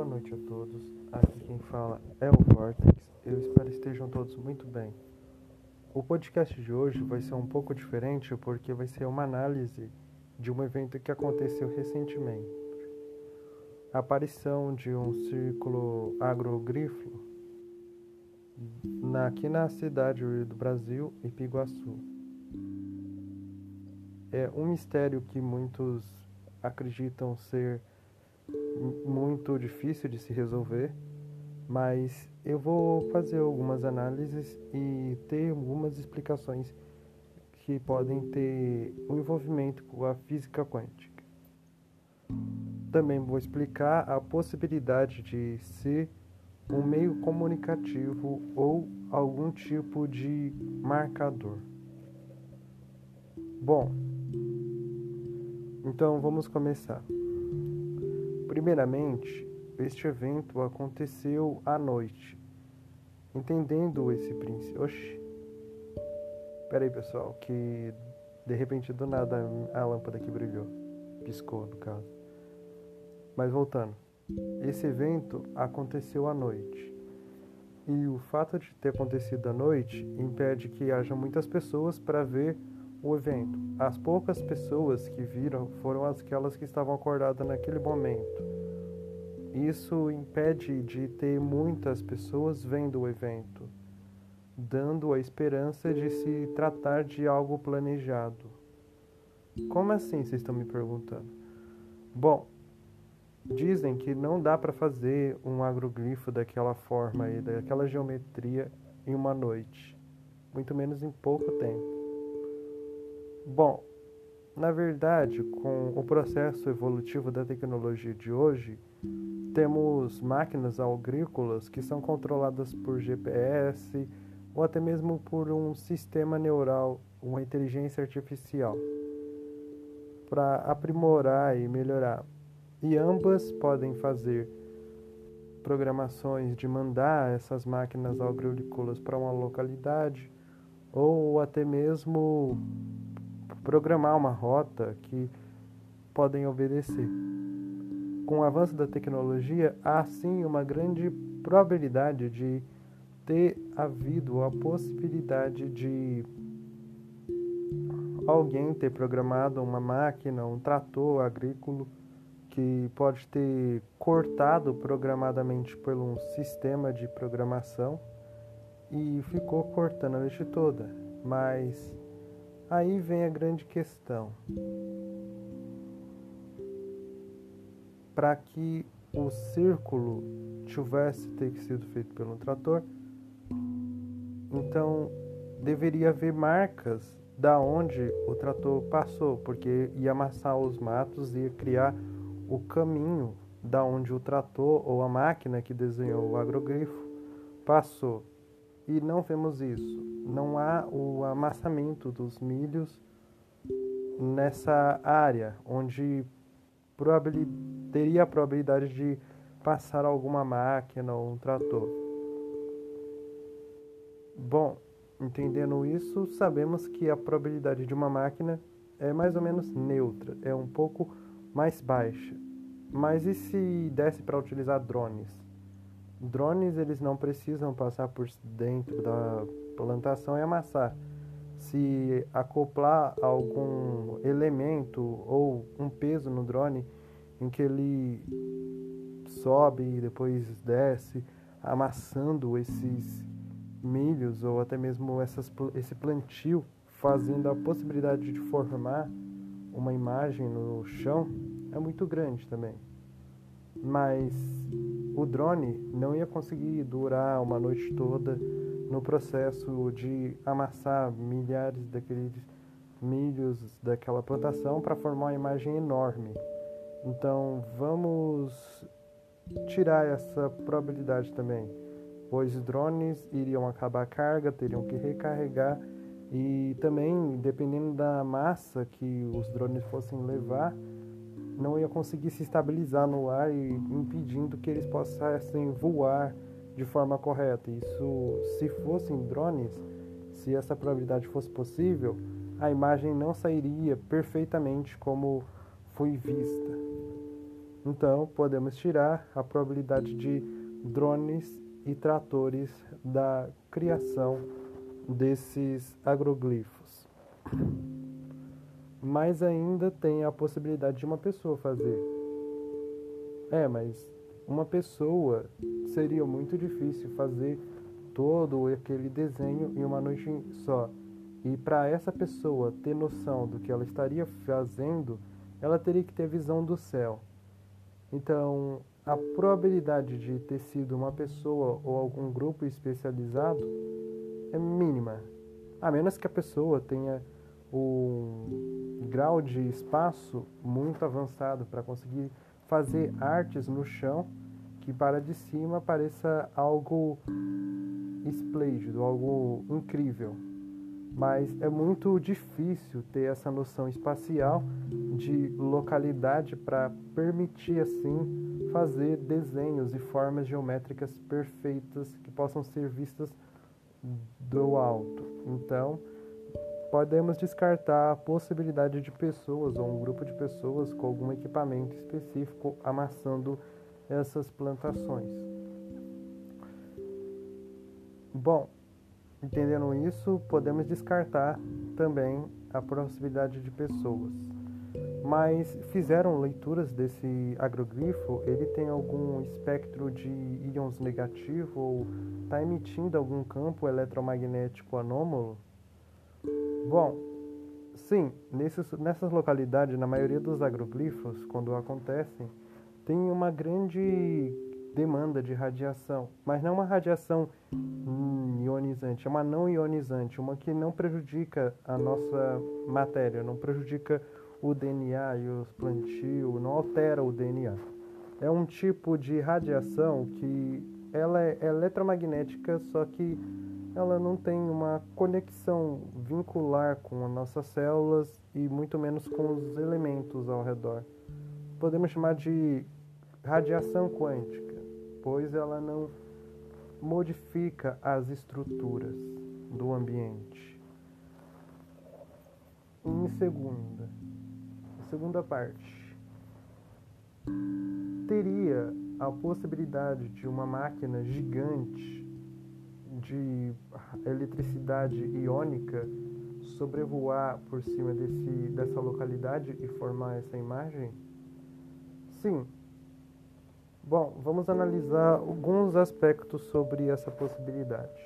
Boa noite a todos. Aqui quem fala é o Vortex. Eu espero que estejam todos muito bem. O podcast de hoje vai ser um pouco diferente porque vai ser uma análise de um evento que aconteceu recentemente. A aparição de um círculo agrogrífalo aqui na cidade do Brasil, Ipiguaçu. É um mistério que muitos acreditam ser muito difícil de se resolver, mas eu vou fazer algumas análises e ter algumas explicações que podem ter um envolvimento com a física quântica. Também vou explicar a possibilidade de ser um meio comunicativo ou algum tipo de marcador. Bom, então vamos começar. Primeiramente, este evento aconteceu à noite. Entendendo esse princípio. Oxi. Pera aí, pessoal, que de repente do nada a lâmpada aqui brilhou. Piscou, no caso. Mas voltando. Esse evento aconteceu à noite. E o fato de ter acontecido à noite impede que haja muitas pessoas para ver o evento. As poucas pessoas que viram foram aquelas que estavam acordadas naquele momento. Isso impede de ter muitas pessoas vendo o evento, dando a esperança de se tratar de algo planejado. Como assim, vocês estão me perguntando? Bom, dizem que não dá para fazer um agroglifo daquela forma e daquela geometria em uma noite, muito menos em pouco tempo. Bom, na verdade, com o processo evolutivo da tecnologia de hoje, temos máquinas agrícolas que são controladas por GPS ou até mesmo por um sistema neural, uma inteligência artificial, para aprimorar e melhorar. E ambas podem fazer programações de mandar essas máquinas agrícolas para uma localidade ou até mesmo programar uma rota que podem obedecer. Com o avanço da tecnologia, há sim uma grande probabilidade de ter havido a possibilidade de alguém ter programado uma máquina, um trator agrícola que pode ter cortado programadamente por um sistema de programação e ficou cortando a noite toda. Mas Aí vem a grande questão. Para que o círculo tivesse ter sido feito pelo trator, então deveria haver marcas da onde o trator passou, porque ia amassar os matos e ia criar o caminho da onde o trator ou a máquina que desenhou o agrogrifo passou. E não vemos isso não há o amassamento dos milhos nessa área onde teria a probabilidade de passar alguma máquina ou um trator. Bom, entendendo isso, sabemos que a probabilidade de uma máquina é mais ou menos neutra, é um pouco mais baixa. Mas e se desse para utilizar drones? Drones eles não precisam passar por dentro da plantação e amassar. Se acoplar algum elemento ou um peso no drone em que ele sobe e depois desce, amassando esses milhos ou até mesmo essas, esse plantio, fazendo a possibilidade de formar uma imagem no chão, é muito grande também. Mas o drone não ia conseguir durar uma noite toda no processo de amassar milhares daqueles milhos daquela plantação para formar uma imagem enorme. Então vamos tirar essa probabilidade também, pois drones iriam acabar a carga, teriam que recarregar e também dependendo da massa que os drones fossem levar, não ia conseguir se estabilizar no ar e impedindo que eles possam voar de forma correta. Isso, se fossem drones, se essa probabilidade fosse possível, a imagem não sairia perfeitamente como foi vista. Então, podemos tirar a probabilidade de drones e tratores da criação desses agroglifos. Mas ainda tem a possibilidade de uma pessoa fazer. É, mas uma pessoa seria muito difícil fazer todo aquele desenho em uma noite só. E para essa pessoa ter noção do que ela estaria fazendo, ela teria que ter visão do céu. Então, a probabilidade de ter sido uma pessoa ou algum grupo especializado é mínima, a menos que a pessoa tenha um grau de espaço muito avançado para conseguir fazer artes no chão que para de cima pareça algo esplêndido, algo incrível. Mas é muito difícil ter essa noção espacial de localidade para permitir assim fazer desenhos e formas geométricas perfeitas que possam ser vistas do alto. Então, podemos descartar a possibilidade de pessoas ou um grupo de pessoas com algum equipamento específico amassando essas plantações. Bom, entendendo isso, podemos descartar também a possibilidade de pessoas. Mas fizeram leituras desse agrogrifo, ele tem algum espectro de íons negativo ou está emitindo algum campo eletromagnético anômalo? Bom, sim, nesses, nessas localidades, na maioria dos agroglifos, quando acontecem, tem uma grande demanda de radiação, mas não uma radiação ionizante, é uma não ionizante, uma que não prejudica a nossa matéria, não prejudica o DNA e os plantios, não altera o DNA. É um tipo de radiação que ela é eletromagnética, só que ela não tem uma conexão vincular com as nossas células e muito menos com os elementos ao redor. Podemos chamar de radiação quântica, pois ela não modifica as estruturas do ambiente. Em segunda, segunda parte, teria a possibilidade de uma máquina gigante de eletricidade iônica sobrevoar por cima desse, dessa localidade e formar essa imagem? Sim, Bom, vamos analisar alguns aspectos sobre essa possibilidade.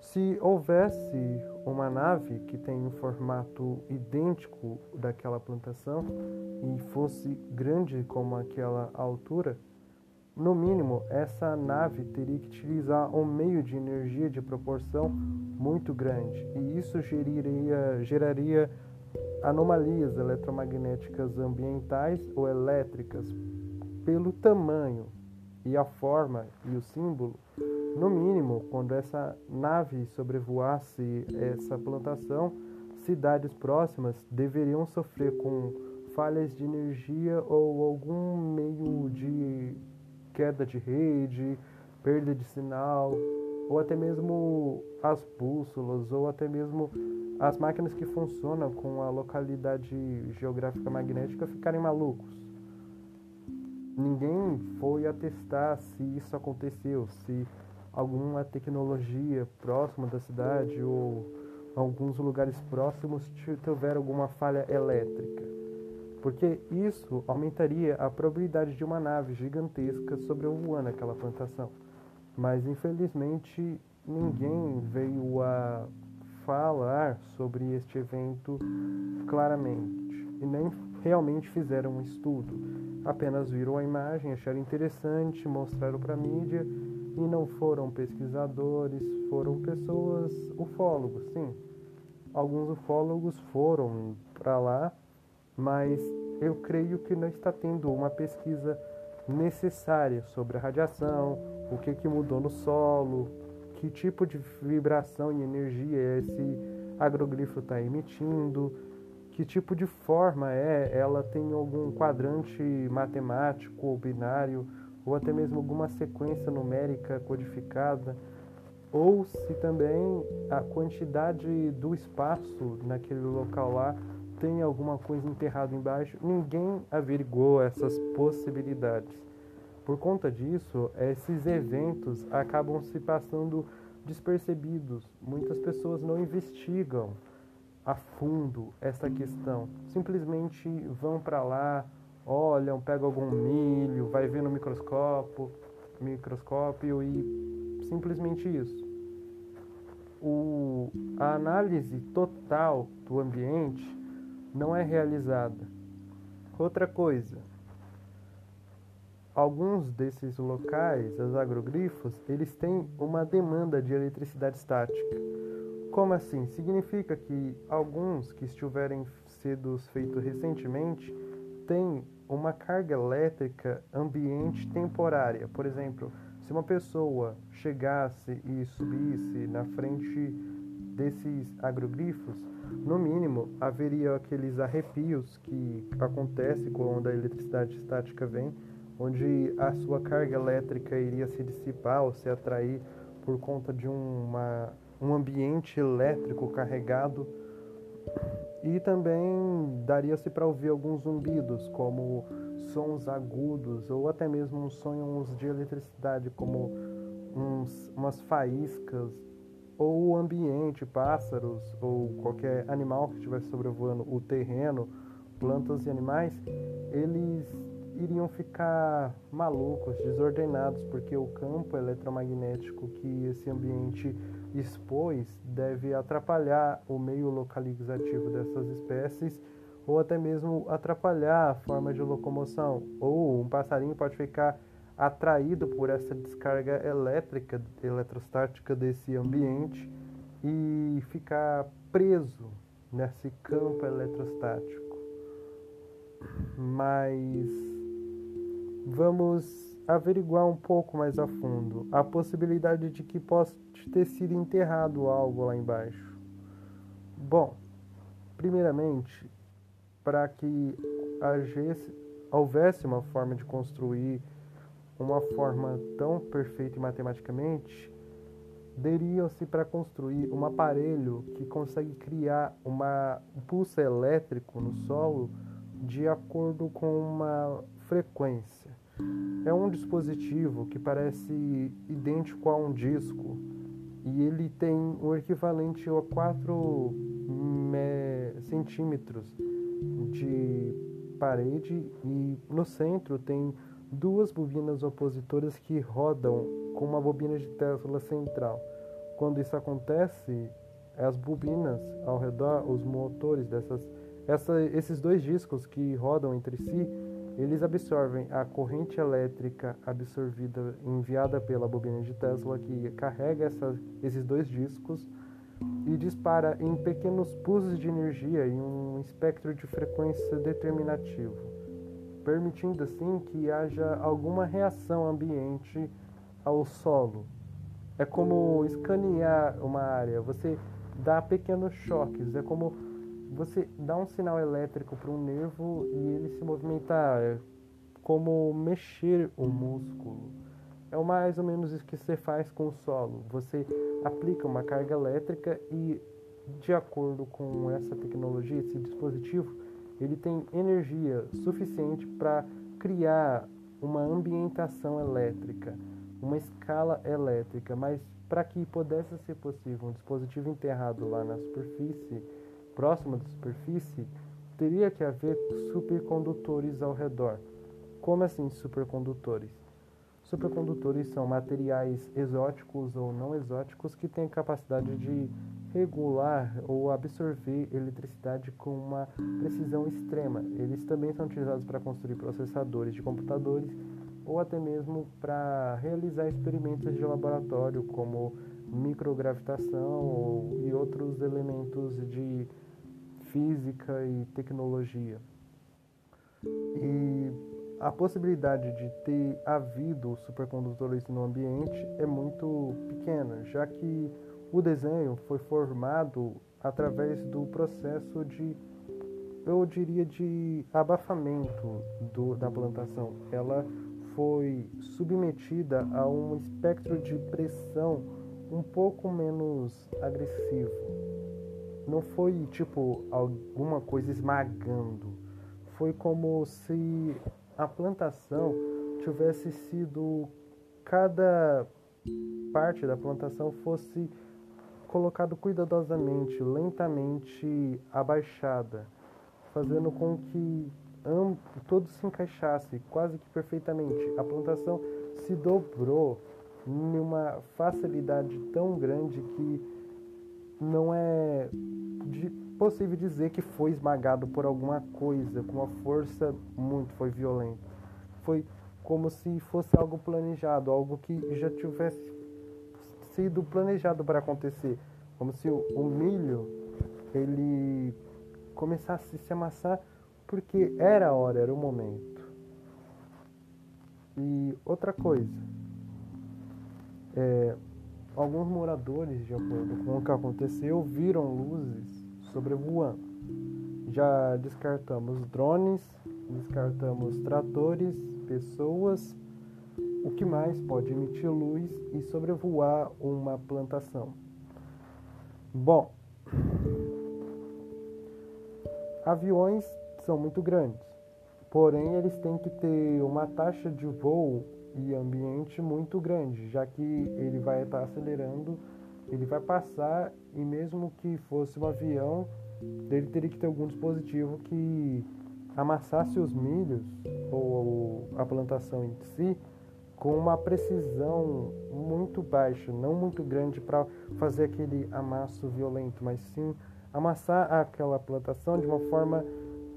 Se houvesse uma nave que tem um formato idêntico daquela plantação e fosse grande como aquela altura, no mínimo essa nave teria que utilizar um meio de energia de proporção muito grande e isso geraria, geraria anomalias eletromagnéticas ambientais ou elétricas pelo tamanho e a forma e o símbolo, no mínimo, quando essa nave sobrevoasse essa plantação, cidades próximas deveriam sofrer com falhas de energia ou algum meio de queda de rede, perda de sinal, ou até mesmo as bússolas, ou até mesmo as máquinas que funcionam com a localidade geográfica magnética ficarem malucos ninguém foi atestar se isso aconteceu, se alguma tecnologia próxima da cidade ou alguns lugares próximos tiver alguma falha elétrica. Porque isso aumentaria a probabilidade de uma nave gigantesca sobrevoando aquela plantação. Mas infelizmente ninguém veio a falar sobre este evento claramente e nem realmente fizeram um estudo apenas viram a imagem, acharam interessante, mostraram para a mídia e não foram pesquisadores, foram pessoas ufólogos, sim. Alguns ufólogos foram para lá, mas eu creio que não está tendo uma pesquisa necessária sobre a radiação, o que, que mudou no solo, que tipo de vibração e energia esse agroglifo está emitindo que tipo de forma é, ela tem algum quadrante matemático ou binário, ou até mesmo alguma sequência numérica codificada, ou se também a quantidade do espaço naquele local lá tem alguma coisa enterrada embaixo. Ninguém averigou essas possibilidades. Por conta disso, esses eventos acabam se passando despercebidos. Muitas pessoas não investigam a fundo essa questão. Simplesmente vão para lá, olham, pegam algum milho, vai ver no microscópio, microscópio e simplesmente isso. O, a análise total do ambiente não é realizada. Outra coisa, alguns desses locais, os agrogrifos, eles têm uma demanda de eletricidade estática. Como assim? Significa que alguns que estiverem sido feitos recentemente têm uma carga elétrica ambiente temporária. Por exemplo, se uma pessoa chegasse e subisse na frente desses agrogrifos, no mínimo haveria aqueles arrepios que acontece quando a eletricidade estática vem, onde a sua carga elétrica iria se dissipar ou se atrair por conta de uma, um ambiente elétrico carregado. E também daria-se para ouvir alguns zumbidos, como sons agudos ou até mesmo uns sons de eletricidade, como uns, umas faíscas ou o ambiente, pássaros ou qualquer animal que estivesse sobrevoando o terreno, plantas e animais, eles iriam ficar malucos, desordenados, porque o campo eletromagnético que esse ambiente expôs deve atrapalhar o meio localizativo dessas espécies ou até mesmo atrapalhar a forma de locomoção. Ou um passarinho pode ficar atraído por essa descarga elétrica, eletrostática desse ambiente e ficar preso nesse campo eletrostático. Mas vamos averiguar um pouco mais a fundo a possibilidade de que possa ter sido enterrado algo lá embaixo. Bom, primeiramente, para que houvesse uma forma de construir uma forma tão perfeita matematicamente, deriam-se para construir um aparelho que consegue criar uma, um pulso elétrico no solo de acordo com uma frequência. É um dispositivo que parece idêntico a um disco e ele tem o equivalente a 4 centímetros de parede e no centro tem duas bobinas opositoras que rodam com uma bobina de Tesla central. Quando isso acontece, as bobinas ao redor, os motores dessas, essa, esses dois discos que rodam entre si, eles absorvem a corrente elétrica absorvida, enviada pela bobina de Tesla, que carrega essa, esses dois discos e dispara em pequenos pulsos de energia em um espectro de frequência determinativo, permitindo assim que haja alguma reação ambiente ao solo. É como escanear uma área, você dá pequenos choques, é como você dá um sinal elétrico para um nervo e ele se movimentar, é como mexer o músculo. É mais ou menos isso que você faz com o solo. Você aplica uma carga elétrica e, de acordo com essa tecnologia, esse dispositivo, ele tem energia suficiente para criar uma ambientação elétrica, uma escala elétrica, mas para que pudesse ser possível um dispositivo enterrado lá na superfície, próximo da superfície, teria que haver supercondutores ao redor. Como assim supercondutores? Supercondutores são materiais exóticos ou não exóticos que têm capacidade de regular ou absorver eletricidade com uma precisão extrema. Eles também são utilizados para construir processadores de computadores ou até mesmo para realizar experimentos de laboratório, como microgravitação e outros elementos de física e tecnologia. E a possibilidade de ter havido supercondutores no ambiente é muito pequena, já que o desenho foi formado através do processo de, eu diria, de abafamento do, da plantação. Ela foi submetida a um espectro de pressão um pouco menos agressivo. não foi tipo alguma coisa esmagando. Foi como se a plantação tivesse sido cada parte da plantação fosse colocado cuidadosamente, lentamente abaixada, fazendo com que todos se encaixasse quase que perfeitamente. A plantação se dobrou numa facilidade tão grande que não é possível dizer que foi esmagado por alguma coisa, com uma força muito, foi violenta. Foi como se fosse algo planejado, algo que já tivesse sido planejado para acontecer, como se o, o milho ele começasse a se amassar porque era a hora, era o momento. E outra coisa, é, alguns moradores, de acordo com o que aconteceu, viram luzes sobrevoando. Já descartamos drones, descartamos tratores, pessoas. O que mais pode emitir luz e sobrevoar uma plantação? Bom, aviões são muito grandes, porém eles têm que ter uma taxa de voo e ambiente muito grande, já que ele vai estar acelerando, ele vai passar e mesmo que fosse um avião, ele teria que ter algum dispositivo que amassasse os milhos ou a plantação em si com uma precisão muito baixa, não muito grande para fazer aquele amasso violento, mas sim amassar aquela plantação de uma forma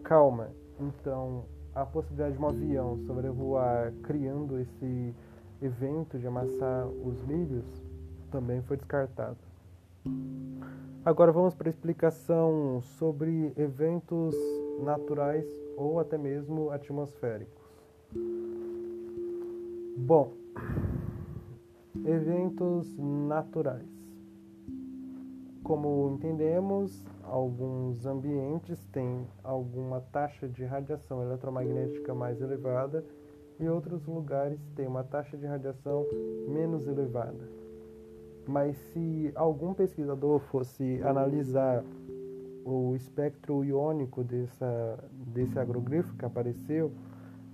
calma. Então, a possibilidade de um avião sobrevoar criando esse evento de amassar os milhos também foi descartado. Agora vamos para a explicação sobre eventos naturais ou até mesmo atmosféricos. Bom, eventos naturais. Como entendemos, alguns ambientes têm alguma taxa de radiação eletromagnética mais elevada e outros lugares têm uma taxa de radiação menos elevada. Mas se algum pesquisador fosse analisar o espectro iônico dessa, desse agrogrifo que apareceu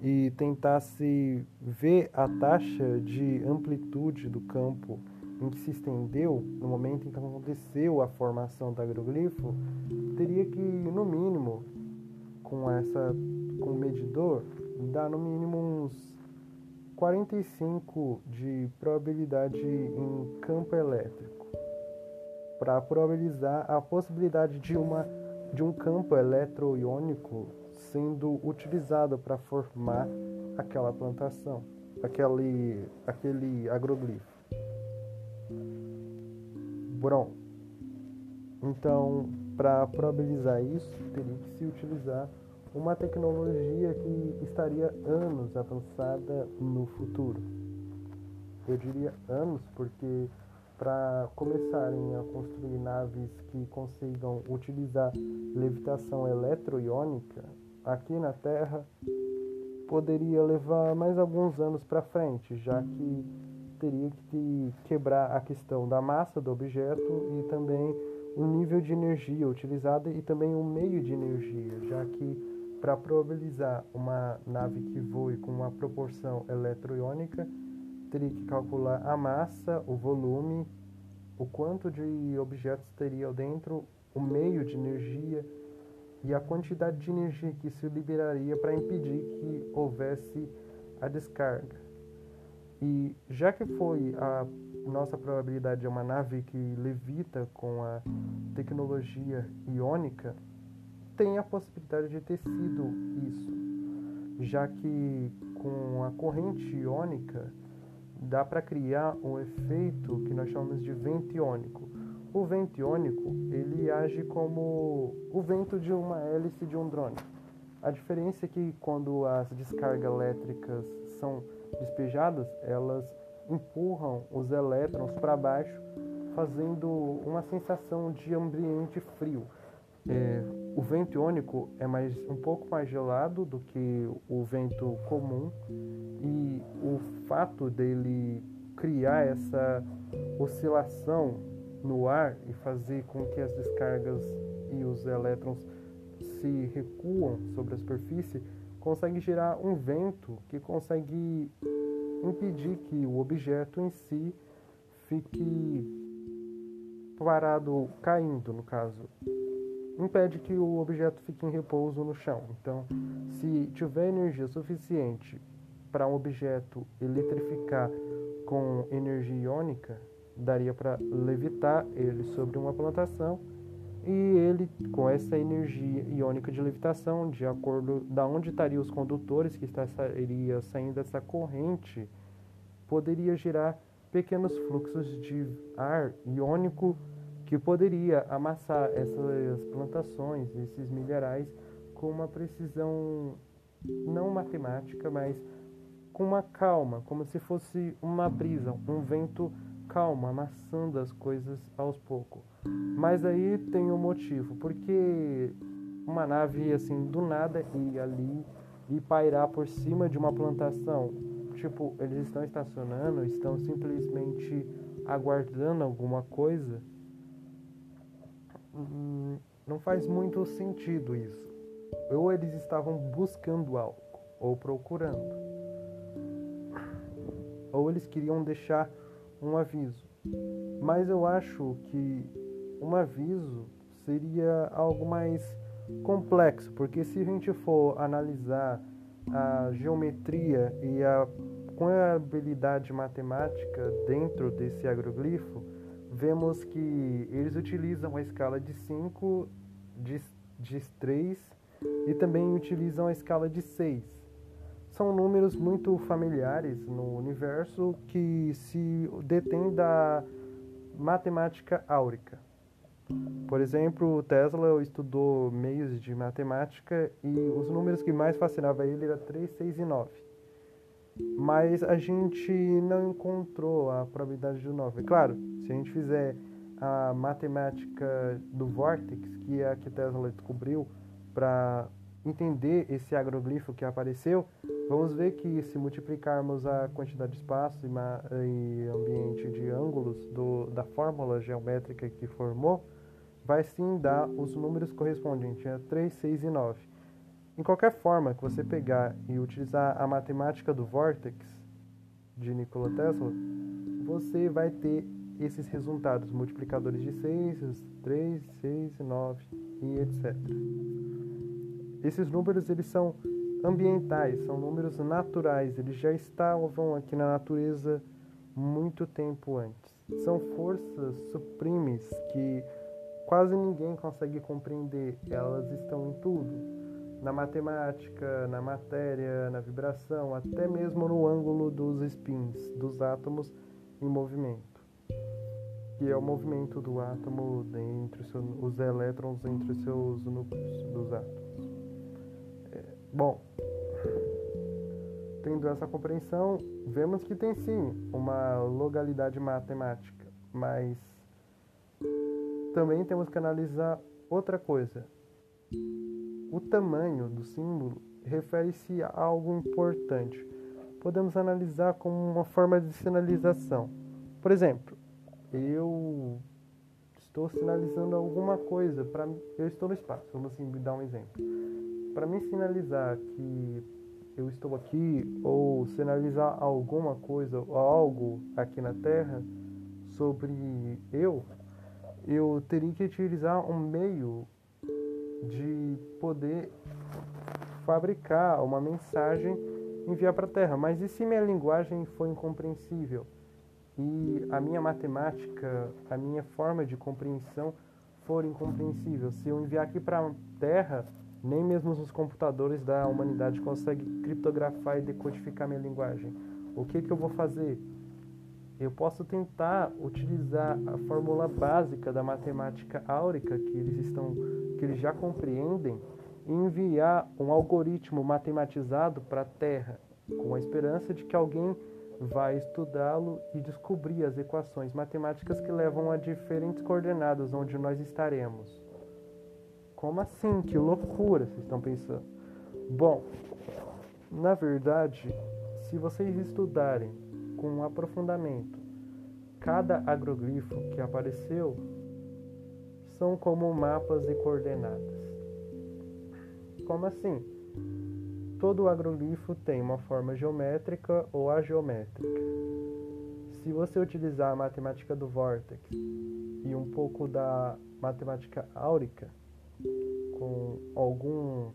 e tentasse ver a taxa de amplitude do campo em que se estendeu, no momento em que aconteceu a formação do agroglifo, teria que, no mínimo, com essa com o medidor, dar no mínimo uns 45 de probabilidade em campo elétrico para probabilizar a possibilidade de uma de um campo eletroiônico sendo utilizado para formar aquela plantação, aquele aquele agroglifo. Brom. Então, para probabilizar isso, teria que se utilizar uma tecnologia que estaria anos avançada no futuro. Eu diria anos porque para começarem a construir naves que consigam utilizar levitação eletroiônica aqui na Terra poderia levar mais alguns anos para frente, já que teria que quebrar a questão da massa do objeto e também o nível de energia utilizada e também o meio de energia, já que para probabilizar uma nave que voe com uma proporção eletroiônica, teria que calcular a massa, o volume, o quanto de objetos teria dentro, o meio de energia e a quantidade de energia que se liberaria para impedir que houvesse a descarga. E já que foi a nossa probabilidade é uma nave que levita com a tecnologia iônica, tem a possibilidade de ter sido isso, já que com a corrente iônica dá para criar um efeito que nós chamamos de vento iônico. O vento iônico ele age como o vento de uma hélice de um drone. A diferença é que quando as descargas elétricas são despejadas, elas empurram os elétrons para baixo, fazendo uma sensação de ambiente frio. É, o vento iônico é mais, um pouco mais gelado do que o vento comum e o fato dele criar essa oscilação no ar e fazer com que as descargas e os elétrons se recuam sobre a superfície, consegue gerar um vento que consegue impedir que o objeto em si fique parado caindo, no caso. Impede que o objeto fique em repouso no chão. Então, se tiver energia suficiente para um objeto eletrificar com energia iônica, daria para levitar ele sobre uma plantação e ele com essa energia iônica de levitação, de acordo da onde estariam os condutores que estaria saindo essa corrente, poderia gerar pequenos fluxos de ar iônico que poderia amassar essas plantações, esses milharais com uma precisão não matemática, mas com uma calma, como se fosse uma brisa, um vento calmo, amassando as coisas aos poucos. Mas aí tem um motivo, porque uma nave assim do nada ir ali e pairar por cima de uma plantação, tipo, eles estão estacionando, estão simplesmente aguardando alguma coisa. Hum, não faz muito sentido isso. Ou eles estavam buscando algo, ou procurando ou eles queriam deixar um aviso. Mas eu acho que um aviso seria algo mais complexo, porque se a gente for analisar a geometria e a contabilidade matemática dentro desse agroglifo, vemos que eles utilizam a escala de 5, de, de 3 e também utilizam a escala de 6 são números muito familiares no universo que se detêm da matemática áurica. Por exemplo, Tesla estudou meios de matemática e os números que mais fascinavam ele eram 3, 6 e 9. Mas a gente não encontrou a probabilidade do 9. Claro, se a gente fizer a matemática do vórtex, que é a que Tesla descobriu para entender esse agroglifo que apareceu, vamos ver que se multiplicarmos a quantidade de espaço e, e ambiente de ângulos do, da fórmula geométrica que formou, vai sim dar os números correspondentes a 3, 6 e 9. Em qualquer forma que você pegar e utilizar a matemática do vórtex de Nikola Tesla, você vai ter esses resultados, multiplicadores de 6, 3, 6, 9 e etc. Esses números eles são ambientais, são números naturais, eles já estavam aqui na natureza muito tempo antes. São forças suprimes que quase ninguém consegue compreender, elas estão em tudo. Na matemática, na matéria, na vibração, até mesmo no ângulo dos spins, dos átomos em movimento. Que é o movimento do átomo entre os elétrons entre os seus núcleos dos átomos. Bom, tendo essa compreensão, vemos que tem sim uma localidade matemática, mas também temos que analisar outra coisa. O tamanho do símbolo refere-se a algo importante. Podemos analisar como uma forma de sinalização. Por exemplo, eu estou sinalizando alguma coisa para eu estou no espaço. Vamos assim dar um exemplo para me sinalizar que eu estou aqui ou sinalizar alguma coisa ou algo aqui na Terra sobre eu, eu teria que utilizar um meio de poder fabricar uma mensagem enviar para a Terra. Mas e se minha linguagem for incompreensível? E a minha matemática, a minha forma de compreensão for incompreensível? Se eu enviar aqui para a Terra nem mesmo os computadores da humanidade conseguem criptografar e decodificar minha linguagem. O que, que eu vou fazer? Eu posso tentar utilizar a fórmula básica da matemática áurica que eles estão, que eles já compreendem, e enviar um algoritmo matematizado para a Terra, com a esperança de que alguém vai estudá-lo e descobrir as equações matemáticas que levam a diferentes coordenadas onde nós estaremos. Como assim? Que loucura vocês estão pensando? Bom, na verdade, se vocês estudarem com aprofundamento cada agroglifo que apareceu são como mapas e coordenadas. Como assim? Todo agroglifo tem uma forma geométrica ou ageométrica. Se você utilizar a matemática do vórtex e um pouco da matemática áurica, com algum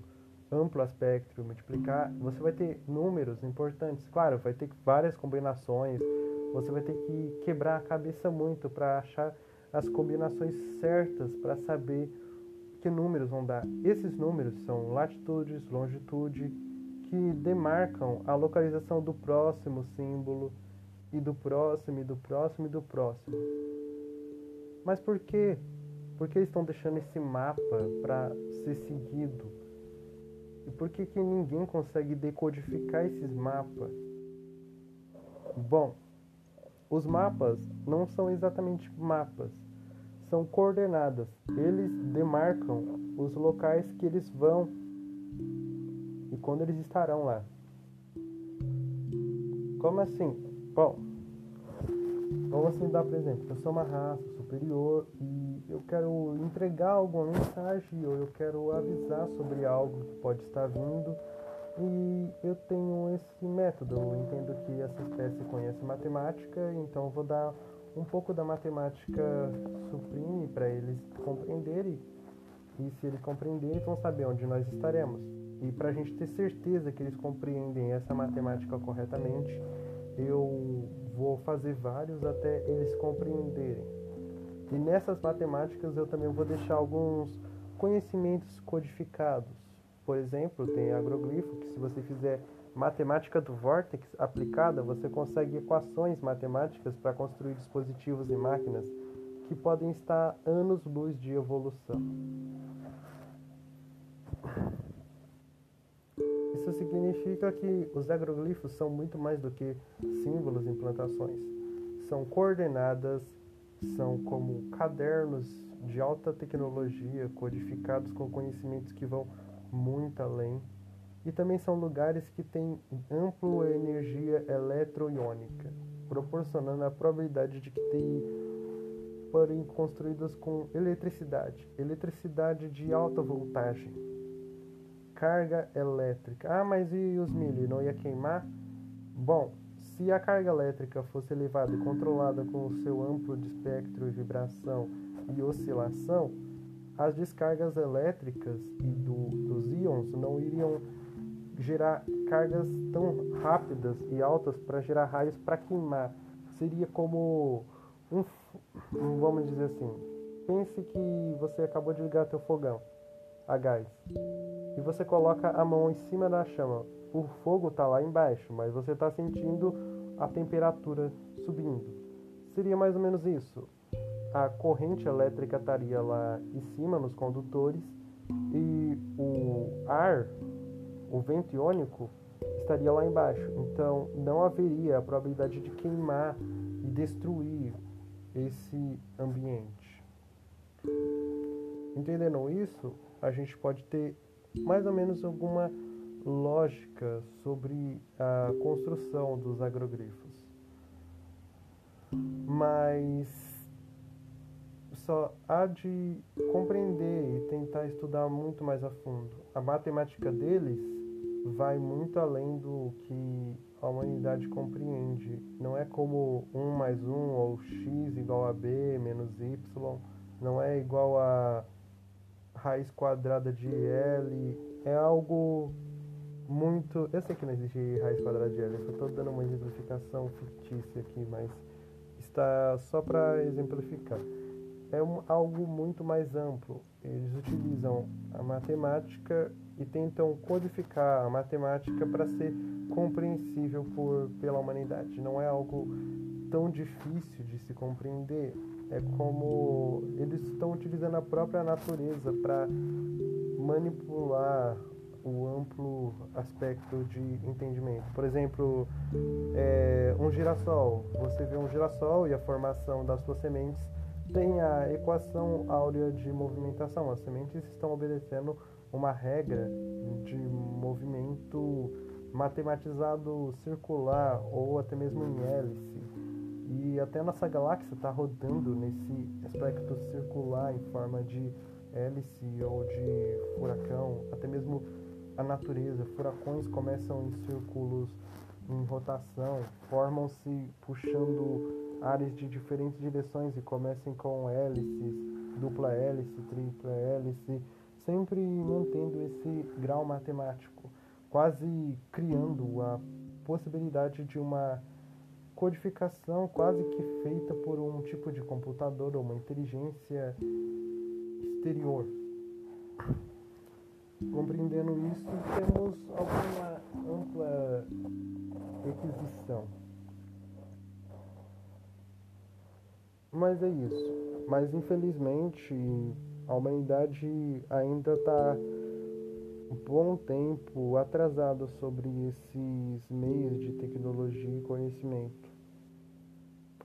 amplo aspecto multiplicar, você vai ter números importantes. Claro, vai ter várias combinações, você vai ter que quebrar a cabeça muito para achar as combinações certas para saber que números vão dar. Esses números são latitudes, longitude, que demarcam a localização do próximo símbolo e do próximo e do próximo e do próximo. Mas por quê? Por que estão deixando esse mapa para ser seguido? E por que, que ninguém consegue decodificar esses mapas? Bom, os mapas não são exatamente mapas, são coordenadas. Eles demarcam os locais que eles vão e quando eles estarão lá. Como assim? Bom, vamos assim dar por exemplo. Eu sou uma raça superior e eu quero entregar alguma mensagem ou eu quero avisar sobre algo que pode estar vindo e eu tenho esse método. Eu entendo que essa espécie conhece matemática, então eu vou dar um pouco da matemática suprime para eles compreenderem. E se eles compreenderem, vão saber onde nós estaremos. E para a gente ter certeza que eles compreendem essa matemática corretamente, eu vou fazer vários até eles compreenderem. E nessas matemáticas eu também vou deixar alguns conhecimentos codificados por exemplo, tem agroglifo, que se você fizer matemática do vórtex aplicada, você consegue equações matemáticas para construir dispositivos e máquinas que podem estar anos-luz de evolução. Isso significa que os agroglifos são muito mais do que símbolos e implantações. São coordenadas, são como cadernos de alta tecnologia codificados com conhecimentos que vão muito além. E também são lugares que têm ampla energia eletroiônica, proporcionando a probabilidade de que forem construídas com eletricidade, eletricidade de alta voltagem, carga elétrica. Ah, mas e os milho? Não ia queimar? Bom, se a carga elétrica fosse elevada e controlada com o seu amplo de espectro vibração e oscilação, as descargas elétricas e do, dos íons não iriam gerar cargas tão rápidas e altas para gerar raios para queimar. Seria como um, vamos dizer assim, pense que você acabou de ligar teu fogão a gás e você coloca a mão em cima da chama. O fogo está lá embaixo, mas você está sentindo a temperatura subindo. Seria mais ou menos isso a corrente elétrica estaria lá em cima nos condutores e o ar, o vento iônico, estaria lá embaixo. Então não haveria a probabilidade de queimar e destruir esse ambiente. Entendendo isso, a gente pode ter mais ou menos alguma lógica sobre a construção dos agrogrifos. Mas só há de compreender e tentar estudar muito mais a fundo. A matemática deles vai muito além do que a humanidade compreende. Não é como 1 mais 1 ou x igual a b menos y. Não é igual a raiz quadrada de L. É algo muito. Eu sei que não existe raiz quadrada de L, eu estou dando uma exemplificação fictícia aqui, mas está só para exemplificar é um, algo muito mais amplo. Eles utilizam a matemática e tentam codificar a matemática para ser compreensível por, pela humanidade. Não é algo tão difícil de se compreender. É como eles estão utilizando a própria natureza para manipular o amplo aspecto de entendimento. Por exemplo, é, um girassol. Você vê um girassol e a formação das suas sementes tem a equação áurea de movimentação. As sementes estão obedecendo uma regra de movimento matematizado circular ou até mesmo em hélice. E até nossa galáxia está rodando nesse aspecto circular em forma de hélice ou de furacão, até mesmo a natureza. Furacões começam em círculos em rotação, formam-se puxando áreas de diferentes direções e começam com hélices, dupla hélice, tripla hélice, sempre mantendo esse grau matemático, quase criando a possibilidade de uma codificação quase que feita por um tipo de computador ou uma inteligência exterior. Compreendendo isso, temos alguma ampla requisição. Mas é isso. Mas infelizmente a humanidade ainda está um bom tempo atrasada sobre esses meios de tecnologia e conhecimento.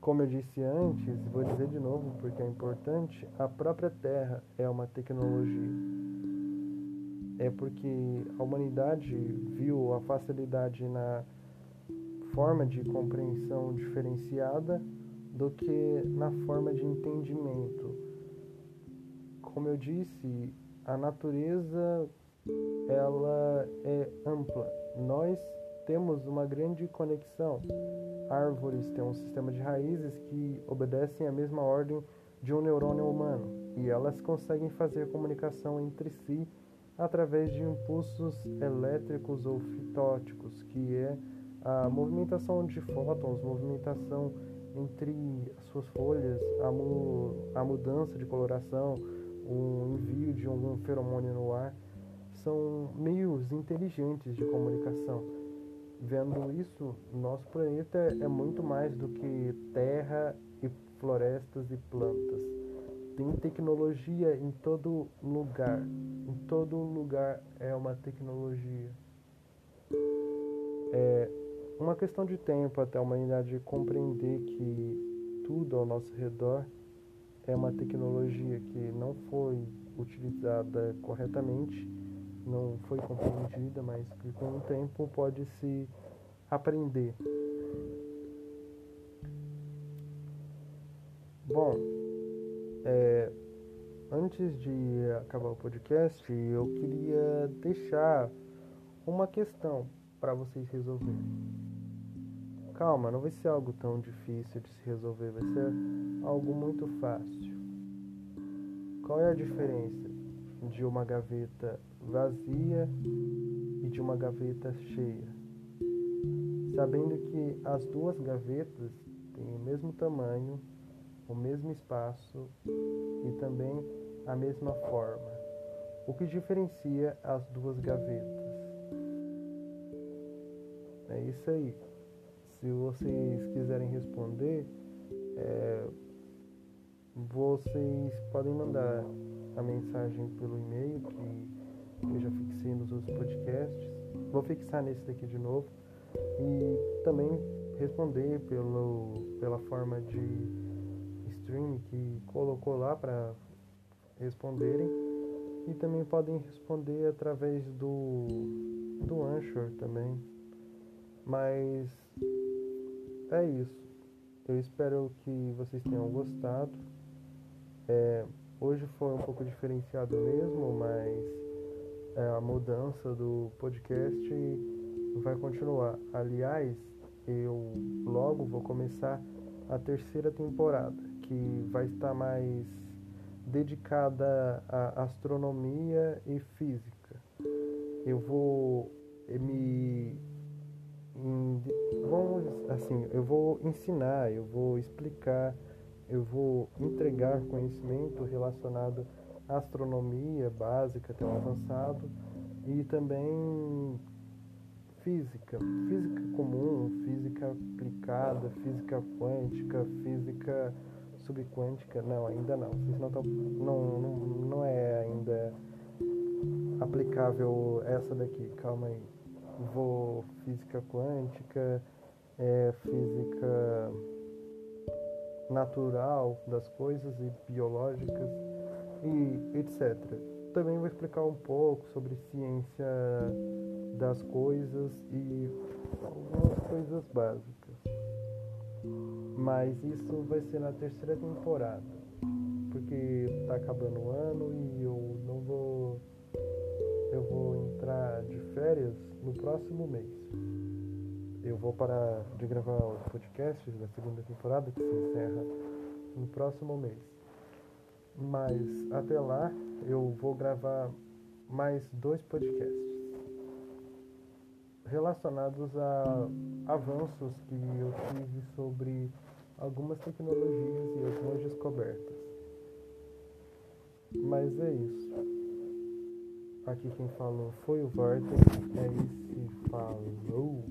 Como eu disse antes, vou dizer de novo porque é importante, a própria Terra é uma tecnologia. É porque a humanidade viu a facilidade na forma de compreensão diferenciada do que na forma de entendimento. Como eu disse, a natureza ela é ampla. Nós temos uma grande conexão. Árvores têm um sistema de raízes que obedecem à mesma ordem de um neurônio humano e elas conseguem fazer comunicação entre si através de impulsos elétricos ou fitóticos, que é a movimentação de fótons, movimentação entre as suas folhas, a, mu a mudança de coloração, o envio de algum feromônio no ar, são meios inteligentes de comunicação. Vendo isso, nosso planeta é muito mais do que terra e florestas e plantas. Tem tecnologia em todo lugar. Em todo lugar é uma tecnologia. É, uma questão de tempo até a humanidade compreender que tudo ao nosso redor é uma tecnologia que não foi utilizada corretamente, não foi compreendida, mas que com o tempo pode se aprender. Bom, é, antes de acabar o podcast, eu queria deixar uma questão para vocês resolverem. Calma, não vai ser algo tão difícil de se resolver, vai ser algo muito fácil. Qual é a diferença de uma gaveta vazia e de uma gaveta cheia? Sabendo que as duas gavetas têm o mesmo tamanho, o mesmo espaço e também a mesma forma. O que diferencia as duas gavetas? É isso aí. Se vocês quiserem responder, é, vocês podem mandar a mensagem pelo e-mail que eu já fixei nos outros podcasts. Vou fixar nesse daqui de novo e também responder pelo, pela forma de stream que colocou lá para responderem e também podem responder através do do Anchor também. Mas é isso. Eu espero que vocês tenham gostado. É, hoje foi um pouco diferenciado mesmo, mas é, a mudança do podcast vai continuar. Aliás, eu logo vou começar a terceira temporada, que vai estar mais dedicada à astronomia e física. Eu vou me vamos assim, eu vou ensinar, eu vou explicar, eu vou entregar conhecimento relacionado à astronomia básica até o avançado e também física, física comum, física aplicada, física quântica, física subquântica, não, ainda não. Vocês não, tão, não, não, não é ainda aplicável essa daqui, calma aí. Vou física quântica, é, física natural das coisas e biológicas e etc. Também vou explicar um pouco sobre ciência das coisas e algumas coisas básicas. Mas isso vai ser na terceira temporada. Porque tá acabando o ano e eu não vou. Eu vou entrar de férias no próximo mês. Eu vou parar de gravar os podcasts da segunda temporada, que se encerra no próximo mês. Mas até lá eu vou gravar mais dois podcasts relacionados a avanços que eu tive sobre algumas tecnologias e algumas descobertas. Mas é isso. Aqui quem falou foi o Vortex. É isso. Falou.